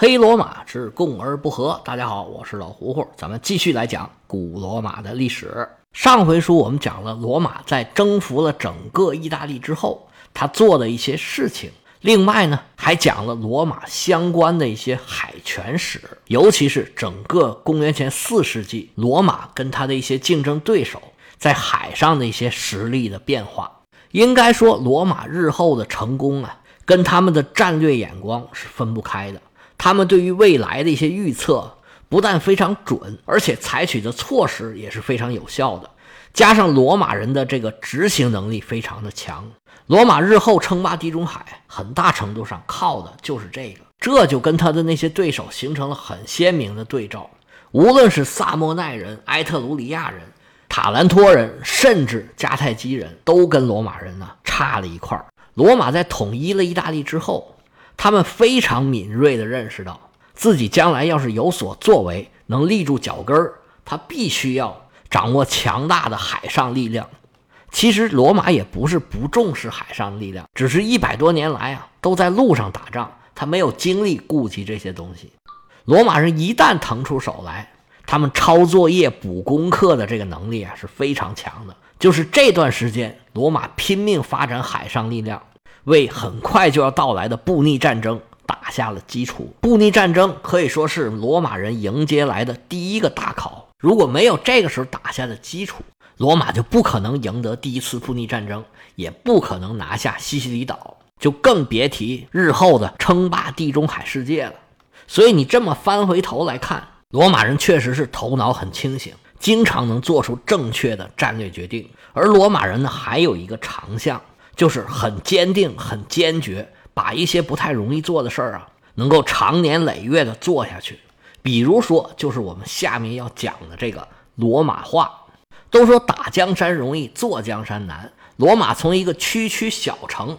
黑罗马之共而不和。大家好，我是老胡胡，咱们继续来讲古罗马的历史。上回书我们讲了罗马在征服了整个意大利之后，他做的一些事情。另外呢，还讲了罗马相关的一些海权史，尤其是整个公元前四世纪，罗马跟他的一些竞争对手在海上的一些实力的变化。应该说，罗马日后的成功啊，跟他们的战略眼光是分不开的。他们对于未来的一些预测不但非常准，而且采取的措施也是非常有效的。加上罗马人的这个执行能力非常的强，罗马日后称霸地中海，很大程度上靠的就是这个。这就跟他的那些对手形成了很鲜明的对照。无论是萨莫奈人、埃特鲁里亚人、塔兰托人，甚至迦太基人，都跟罗马人呢差了一块儿罗马在统一了意大利之后。他们非常敏锐地认识到，自己将来要是有所作为，能立住脚跟儿，他必须要掌握强大的海上力量。其实罗马也不是不重视海上力量，只是一百多年来啊都在路上打仗，他没有精力顾及这些东西。罗马人一旦腾出手来，他们抄作业、补功课的这个能力啊是非常强的。就是这段时间，罗马拼命发展海上力量。为很快就要到来的布匿战争打下了基础。布匿战争可以说是罗马人迎接来的第一个大考。如果没有这个时候打下的基础，罗马就不可能赢得第一次布匿战争，也不可能拿下西西里岛，就更别提日后的称霸地中海世界了。所以你这么翻回头来看，罗马人确实是头脑很清醒，经常能做出正确的战略决定。而罗马人呢，还有一个长项。就是很坚定、很坚决，把一些不太容易做的事儿啊，能够长年累月的做下去。比如说，就是我们下面要讲的这个罗马化。都说打江山容易，坐江山难。罗马从一个区区小城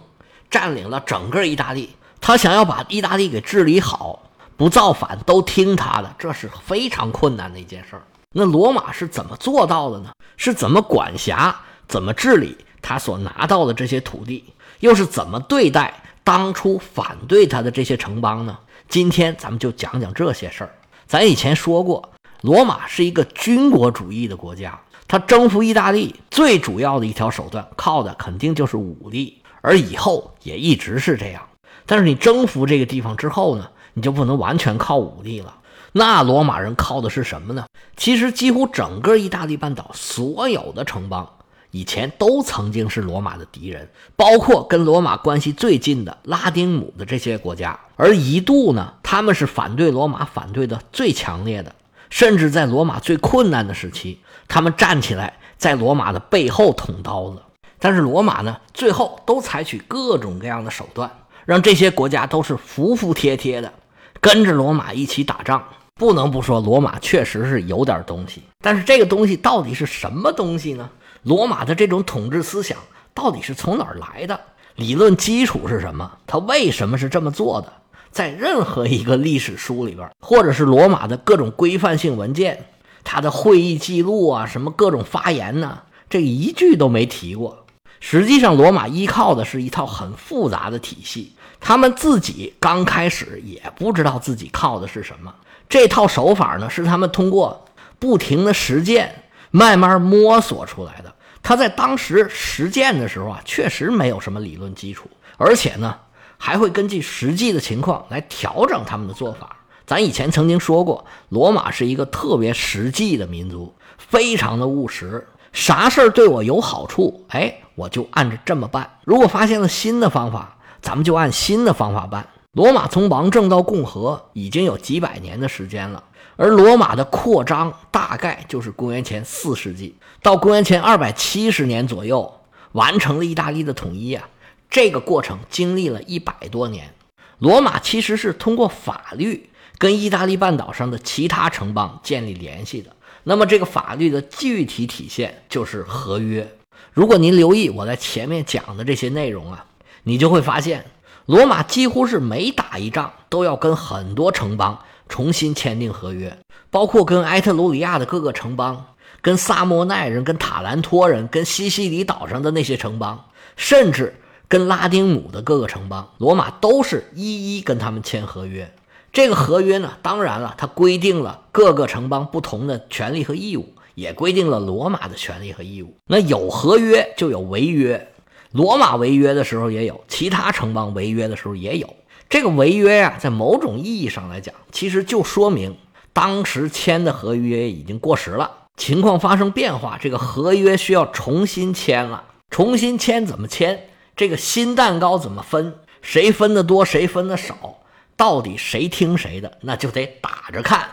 占领了整个意大利，他想要把意大利给治理好，不造反，都听他的，这是非常困难的一件事儿。那罗马是怎么做到的呢？是怎么管辖、怎么治理？他所拿到的这些土地，又是怎么对待当初反对他的这些城邦呢？今天咱们就讲讲这些事儿。咱以前说过，罗马是一个军国主义的国家，他征服意大利最主要的一条手段，靠的肯定就是武力，而以后也一直是这样。但是你征服这个地方之后呢，你就不能完全靠武力了。那罗马人靠的是什么呢？其实几乎整个意大利半岛所有的城邦。以前都曾经是罗马的敌人，包括跟罗马关系最近的拉丁姆的这些国家，而一度呢，他们是反对罗马反对的最强烈的，甚至在罗马最困难的时期，他们站起来在罗马的背后捅刀子。但是罗马呢，最后都采取各种各样的手段，让这些国家都是服服帖帖的跟着罗马一起打仗。不能不说，罗马确实是有点东西，但是这个东西到底是什么东西呢？罗马的这种统治思想到底是从哪儿来的？理论基础是什么？他为什么是这么做的？在任何一个历史书里边，或者是罗马的各种规范性文件，他的会议记录啊，什么各种发言呢，这一句都没提过。实际上，罗马依靠的是一套很复杂的体系，他们自己刚开始也不知道自己靠的是什么。这套手法呢，是他们通过不停的实践。慢慢摸索出来的。他在当时实践的时候啊，确实没有什么理论基础，而且呢，还会根据实际的情况来调整他们的做法。咱以前曾经说过，罗马是一个特别实际的民族，非常的务实。啥事儿对我有好处，哎，我就按着这么办。如果发现了新的方法，咱们就按新的方法办。罗马从王政到共和已经有几百年的时间了。而罗马的扩张大概就是公元前四世纪到公元前二百七十年左右完成了意大利的统一啊，这个过程经历了一百多年。罗马其实是通过法律跟意大利半岛上的其他城邦建立联系的。那么这个法律的具体体现就是合约。如果您留意我在前面讲的这些内容啊，你就会发现，罗马几乎是每打一仗都要跟很多城邦。重新签订合约，包括跟埃特鲁里亚的各个城邦、跟萨莫奈人、跟塔兰托人、跟西西里岛上的那些城邦，甚至跟拉丁姆的各个城邦，罗马都是一一跟他们签合约。这个合约呢，当然了，它规定了各个城邦不同的权利和义务，也规定了罗马的权利和义务。那有合约就有违约，罗马违约的时候也有，其他城邦违约的时候也有。这个违约呀，在某种意义上来讲，其实就说明当时签的合约已经过时了，情况发生变化，这个合约需要重新签了。重新签怎么签？这个新蛋糕怎么分？谁分的多，谁分的少？到底谁听谁的？那就得打着看。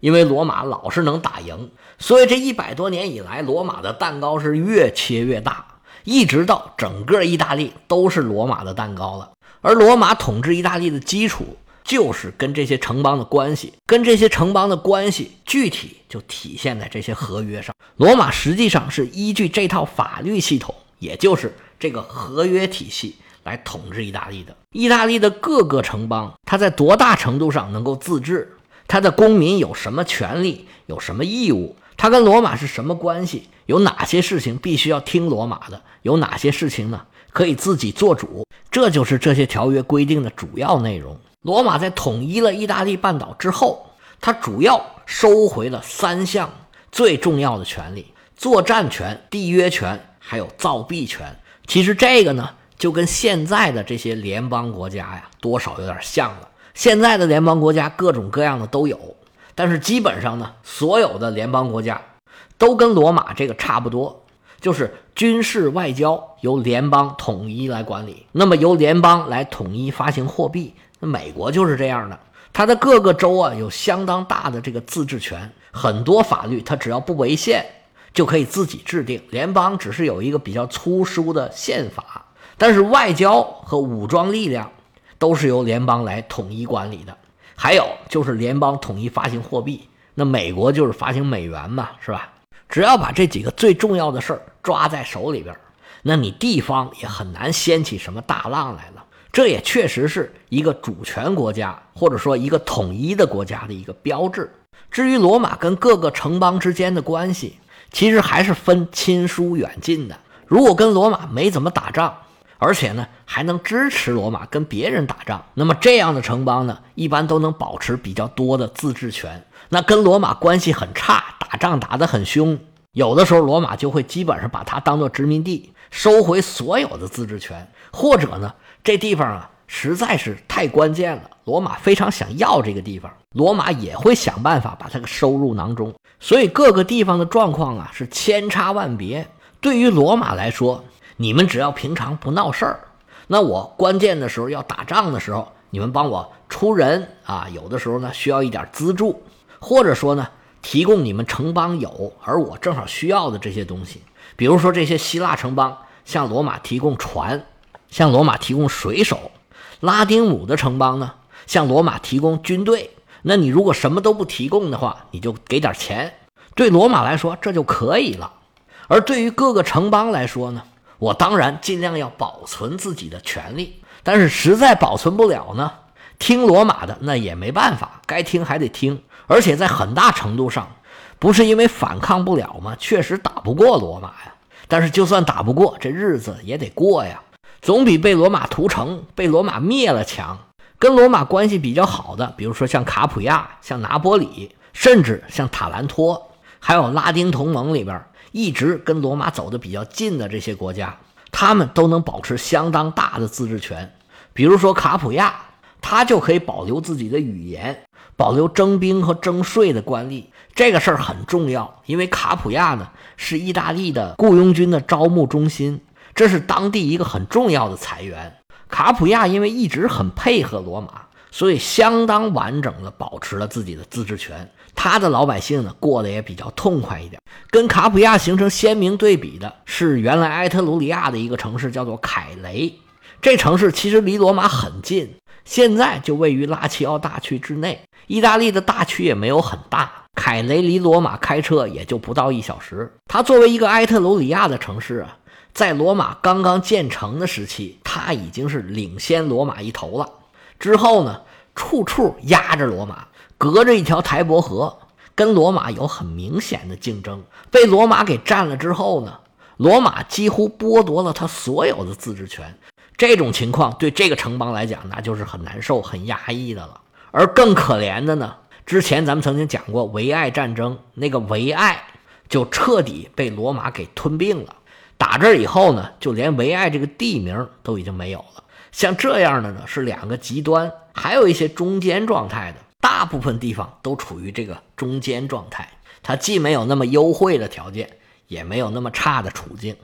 因为罗马老是能打赢，所以这一百多年以来，罗马的蛋糕是越切越大，一直到整个意大利都是罗马的蛋糕了。而罗马统治意大利的基础就是跟这些城邦的关系，跟这些城邦的关系具体就体现在这些合约上。罗马实际上是依据这套法律系统，也就是这个合约体系来统治意大利的。意大利的各个城邦，它在多大程度上能够自治？它的公民有什么权利？有什么义务？它跟罗马是什么关系？有哪些事情必须要听罗马的？有哪些事情呢？可以自己做主，这就是这些条约规定的主要内容。罗马在统一了意大利半岛之后，它主要收回了三项最重要的权利：作战权、缔约权，还有造币权。其实这个呢，就跟现在的这些联邦国家呀，多少有点像了。现在的联邦国家各种各样的都有，但是基本上呢，所有的联邦国家都跟罗马这个差不多。就是军事外交由联邦统一来管理，那么由联邦来统一发行货币。那美国就是这样的，它的各个州啊有相当大的这个自治权，很多法律它只要不违宪就可以自己制定，联邦只是有一个比较粗疏的宪法，但是外交和武装力量都是由联邦来统一管理的。还有就是联邦统一发行货币，那美国就是发行美元嘛，是吧？只要把这几个最重要的事儿抓在手里边，那你地方也很难掀起什么大浪来了。这也确实是一个主权国家或者说一个统一的国家的一个标志。至于罗马跟各个城邦之间的关系，其实还是分亲疏远近的。如果跟罗马没怎么打仗，而且呢还能支持罗马跟别人打仗，那么这样的城邦呢，一般都能保持比较多的自治权。那跟罗马关系很差，打仗打得很凶，有的时候罗马就会基本上把它当做殖民地，收回所有的自治权，或者呢，这地方啊实在是太关键了，罗马非常想要这个地方，罗马也会想办法把它给收入囊中。所以各个地方的状况啊是千差万别。对于罗马来说，你们只要平常不闹事儿，那我关键的时候要打仗的时候，你们帮我出人啊，有的时候呢需要一点资助。或者说呢，提供你们城邦有而我正好需要的这些东西，比如说这些希腊城邦向罗马提供船，向罗马提供水手；拉丁姆的城邦呢，向罗马提供军队。那你如果什么都不提供的话，你就给点钱，对罗马来说这就可以了。而对于各个城邦来说呢，我当然尽量要保存自己的权利，但是实在保存不了呢，听罗马的那也没办法，该听还得听。而且在很大程度上，不是因为反抗不了吗？确实打不过罗马呀。但是就算打不过，这日子也得过呀，总比被罗马屠城、被罗马灭了强。跟罗马关系比较好的，比如说像卡普亚、像拿波里，甚至像塔兰托，还有拉丁同盟里边一直跟罗马走的比较近的这些国家，他们都能保持相当大的自治权。比如说卡普亚，他就可以保留自己的语言。保留征兵和征税的官吏，这个事儿很重要，因为卡普亚呢是意大利的雇佣军的招募中心，这是当地一个很重要的财源。卡普亚因为一直很配合罗马，所以相当完整的保持了自己的自治权。他的老百姓呢过得也比较痛快一点。跟卡普亚形成鲜明对比的是，原来埃特鲁里亚的一个城市叫做凯雷，这城市其实离罗马很近，现在就位于拉齐奥大区之内。意大利的大区也没有很大，凯雷离罗马开车也就不到一小时。它作为一个埃特鲁里亚的城市啊，在罗马刚刚建成的时期，它已经是领先罗马一头了。之后呢，处处压着罗马，隔着一条台伯河，跟罗马有很明显的竞争。被罗马给占了之后呢，罗马几乎剥夺了他所有的自治权。这种情况对这个城邦来讲，那就是很难受、很压抑的了。而更可怜的呢，之前咱们曾经讲过维埃战争，那个维埃就彻底被罗马给吞并了。打这以后呢，就连维埃这个地名都已经没有了。像这样的呢，是两个极端，还有一些中间状态的，大部分地方都处于这个中间状态。它既没有那么优惠的条件，也没有那么差的处境。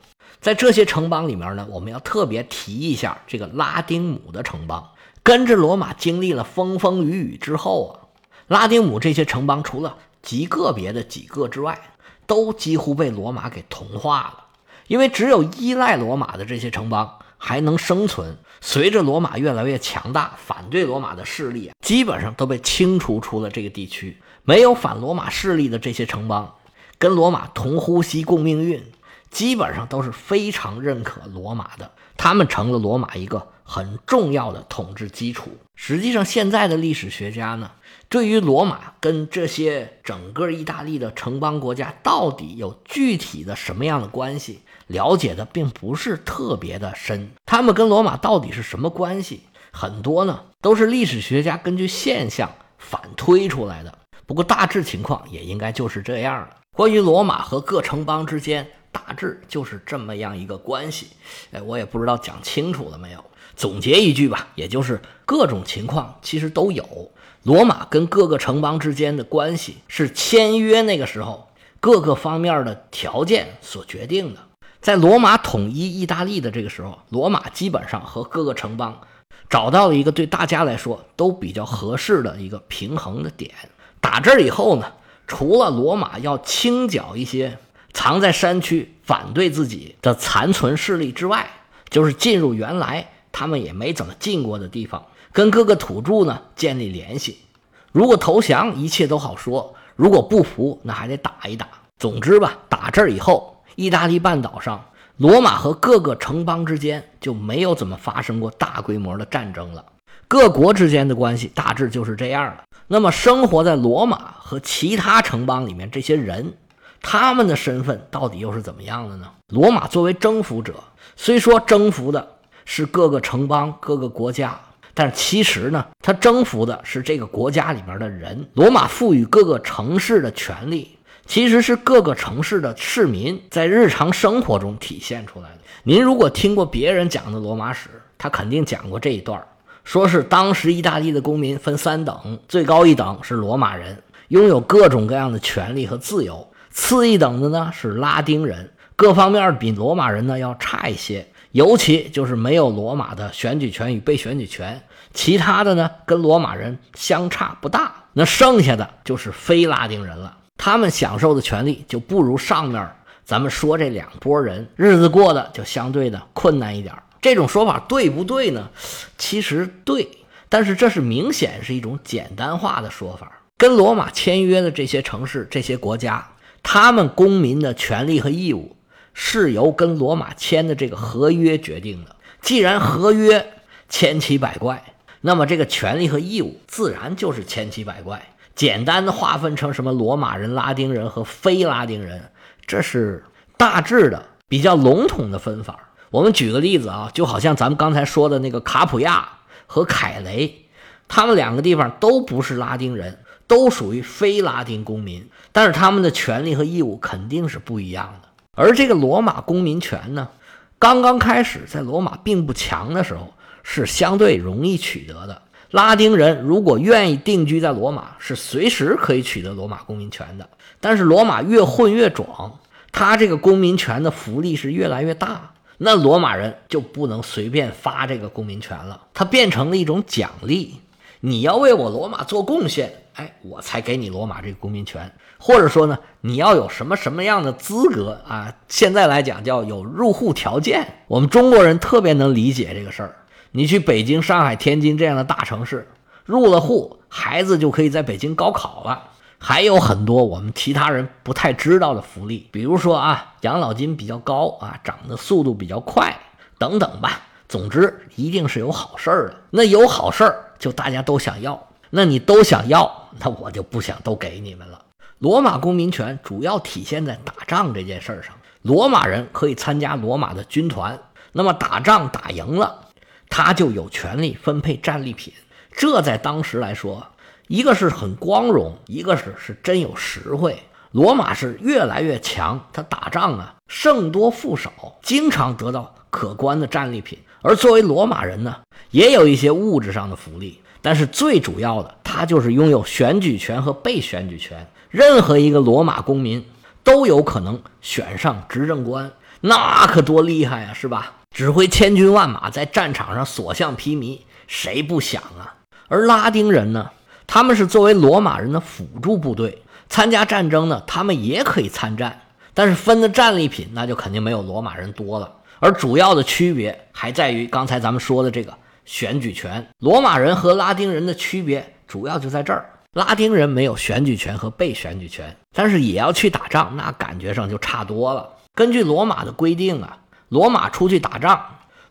在这些城邦里面呢，我们要特别提一下这个拉丁姆的城邦。跟着罗马经历了风风雨雨之后啊，拉丁姆这些城邦除了极个别的几个之外，都几乎被罗马给同化了。因为只有依赖罗马的这些城邦还能生存。随着罗马越来越强大，反对罗马的势力基本上都被清除出了这个地区。没有反罗马势力的这些城邦，跟罗马同呼吸共命运，基本上都是非常认可罗马的。他们成了罗马一个。很重要的统治基础。实际上，现在的历史学家呢，对于罗马跟这些整个意大利的城邦国家到底有具体的什么样的关系，了解的并不是特别的深。他们跟罗马到底是什么关系？很多呢，都是历史学家根据现象反推出来的。不过大致情况也应该就是这样了。关于罗马和各城邦之间，大致就是这么样一个关系。哎，我也不知道讲清楚了没有。总结一句吧，也就是各种情况其实都有。罗马跟各个城邦之间的关系是签约那个时候各个方面的条件所决定的。在罗马统一意大利的这个时候，罗马基本上和各个城邦找到了一个对大家来说都比较合适的一个平衡的点。打这儿以后呢，除了罗马要清剿一些藏在山区反对自己的残存势力之外，就是进入原来。他们也没怎么进过的地方，跟各个土著呢建立联系。如果投降，一切都好说；如果不服，那还得打一打。总之吧，打这儿以后，意大利半岛上，罗马和各个城邦之间就没有怎么发生过大规模的战争了。各国之间的关系大致就是这样了。那么，生活在罗马和其他城邦里面这些人，他们的身份到底又是怎么样的呢？罗马作为征服者，虽说征服的。是各个城邦、各个国家，但其实呢，他征服的是这个国家里边的人。罗马赋予各个城市的权利，其实是各个城市的市民在日常生活中体现出来的。您如果听过别人讲的罗马史，他肯定讲过这一段说是当时意大利的公民分三等，最高一等是罗马人，拥有各种各样的权利和自由；次一等的呢是拉丁人，各方面比罗马人呢要差一些。尤其就是没有罗马的选举权与被选举权，其他的呢跟罗马人相差不大。那剩下的就是非拉丁人了，他们享受的权利就不如上面咱们说这两拨人，日子过得就相对的困难一点。这种说法对不对呢？其实对，但是这是明显是一种简单化的说法。跟罗马签约的这些城市、这些国家，他们公民的权利和义务。是由跟罗马签的这个合约决定的。既然合约千奇百怪，那么这个权利和义务自然就是千奇百怪。简单的划分成什么罗马人、拉丁人和非拉丁人，这是大致的比较笼统的分法。我们举个例子啊，就好像咱们刚才说的那个卡普亚和凯雷，他们两个地方都不是拉丁人，都属于非拉丁公民，但是他们的权利和义务肯定是不一样的。而这个罗马公民权呢，刚刚开始在罗马并不强的时候，是相对容易取得的。拉丁人如果愿意定居在罗马，是随时可以取得罗马公民权的。但是罗马越混越壮，他这个公民权的福利是越来越大，那罗马人就不能随便发这个公民权了，它变成了一种奖励。你要为我罗马做贡献，哎，我才给你罗马这个公民权。或者说呢，你要有什么什么样的资格啊？现在来讲叫有入户条件。我们中国人特别能理解这个事儿。你去北京、上海、天津这样的大城市，入了户，孩子就可以在北京高考了。还有很多我们其他人不太知道的福利，比如说啊，养老金比较高啊，涨的速度比较快等等吧。总之，一定是有好事儿的。那有好事儿。就大家都想要，那你都想要，那我就不想都给你们了。罗马公民权主要体现在打仗这件事上，罗马人可以参加罗马的军团，那么打仗打赢了，他就有权利分配战利品。这在当时来说一个是很光荣，一个是是真有实惠。罗马是越来越强，他打仗啊胜多负少，经常得到可观的战利品。而作为罗马人呢，也有一些物质上的福利，但是最主要的，他就是拥有选举权和被选举权。任何一个罗马公民都有可能选上执政官，那可多厉害啊，是吧？指挥千军万马在战场上所向披靡，谁不想啊？而拉丁人呢，他们是作为罗马人的辅助部队。参加战争呢，他们也可以参战，但是分的战利品那就肯定没有罗马人多了。而主要的区别还在于刚才咱们说的这个选举权。罗马人和拉丁人的区别主要就在这儿：拉丁人没有选举权和被选举权，但是也要去打仗，那感觉上就差多了。根据罗马的规定啊，罗马出去打仗，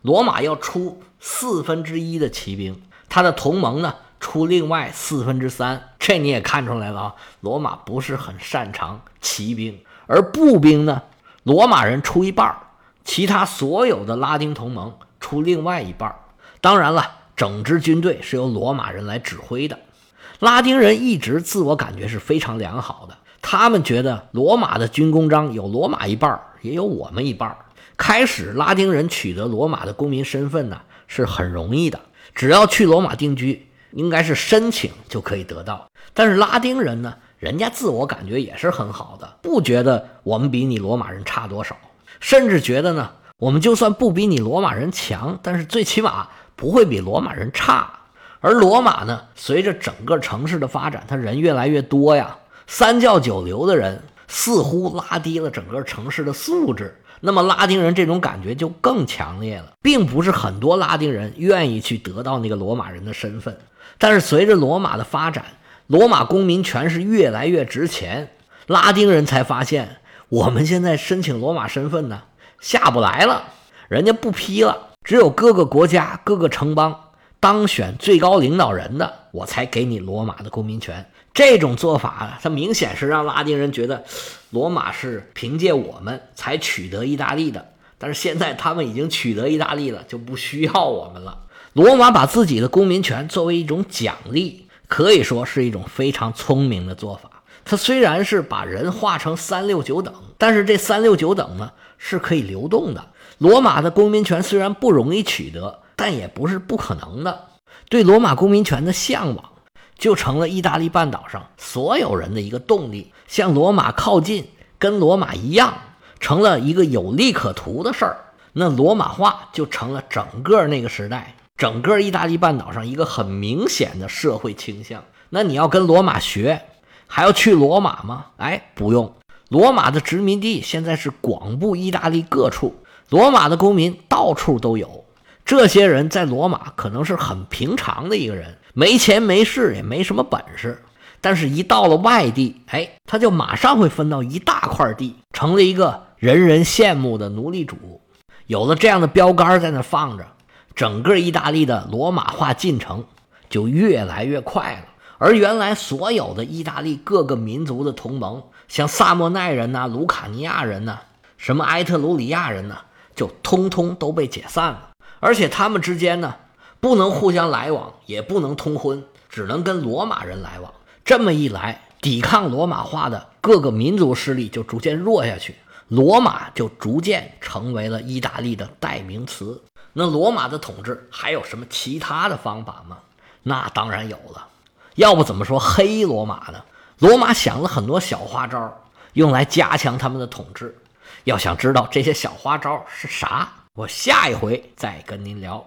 罗马要出四分之一的骑兵，他的同盟呢？出另外四分之三，这你也看出来了啊。罗马不是很擅长骑兵，而步兵呢，罗马人出一半其他所有的拉丁同盟出另外一半当然了，整支军队是由罗马人来指挥的。拉丁人一直自我感觉是非常良好的，他们觉得罗马的军功章有罗马一半也有我们一半开始，拉丁人取得罗马的公民身份呢是很容易的，只要去罗马定居。应该是申请就可以得到，但是拉丁人呢，人家自我感觉也是很好的，不觉得我们比你罗马人差多少，甚至觉得呢，我们就算不比你罗马人强，但是最起码不会比罗马人差。而罗马呢，随着整个城市的发展，他人越来越多呀，三教九流的人似乎拉低了整个城市的素质。那么拉丁人这种感觉就更强烈了，并不是很多拉丁人愿意去得到那个罗马人的身份。但是随着罗马的发展，罗马公民权是越来越值钱，拉丁人才发现，我们现在申请罗马身份呢下不来了，人家不批了，只有各个国家、各个城邦当选最高领导人的，我才给你罗马的公民权。这种做法，它明显是让拉丁人觉得，罗马是凭借我们才取得意大利的，但是现在他们已经取得意大利了，就不需要我们了。罗马把自己的公民权作为一种奖励，可以说是一种非常聪明的做法。它虽然是把人划成三六九等，但是这三六九等呢是可以流动的。罗马的公民权虽然不容易取得，但也不是不可能的。对罗马公民权的向往，就成了意大利半岛上所有人的一个动力。向罗马靠近，跟罗马一样，成了一个有利可图的事儿。那罗马化就成了整个那个时代。整个意大利半岛上一个很明显的社会倾向，那你要跟罗马学，还要去罗马吗？哎，不用，罗马的殖民地现在是广布意大利各处，罗马的公民到处都有。这些人在罗马可能是很平常的一个人，没钱没势也没什么本事，但是一到了外地，哎，他就马上会分到一大块地，成了一个人人羡慕的奴隶主。有了这样的标杆在那放着。整个意大利的罗马化进程就越来越快了，而原来所有的意大利各个民族的同盟，像萨莫奈人呐、卢卡尼亚人呐、什么埃特鲁里亚人呐，就通通都被解散了。而且他们之间呢，不能互相来往，也不能通婚，只能跟罗马人来往。这么一来，抵抗罗马化的各个民族势力就逐渐弱下去，罗马就逐渐成为了意大利的代名词。那罗马的统治还有什么其他的方法吗？那当然有了，要不怎么说黑罗马呢？罗马想了很多小花招，用来加强他们的统治。要想知道这些小花招是啥，我下一回再跟您聊。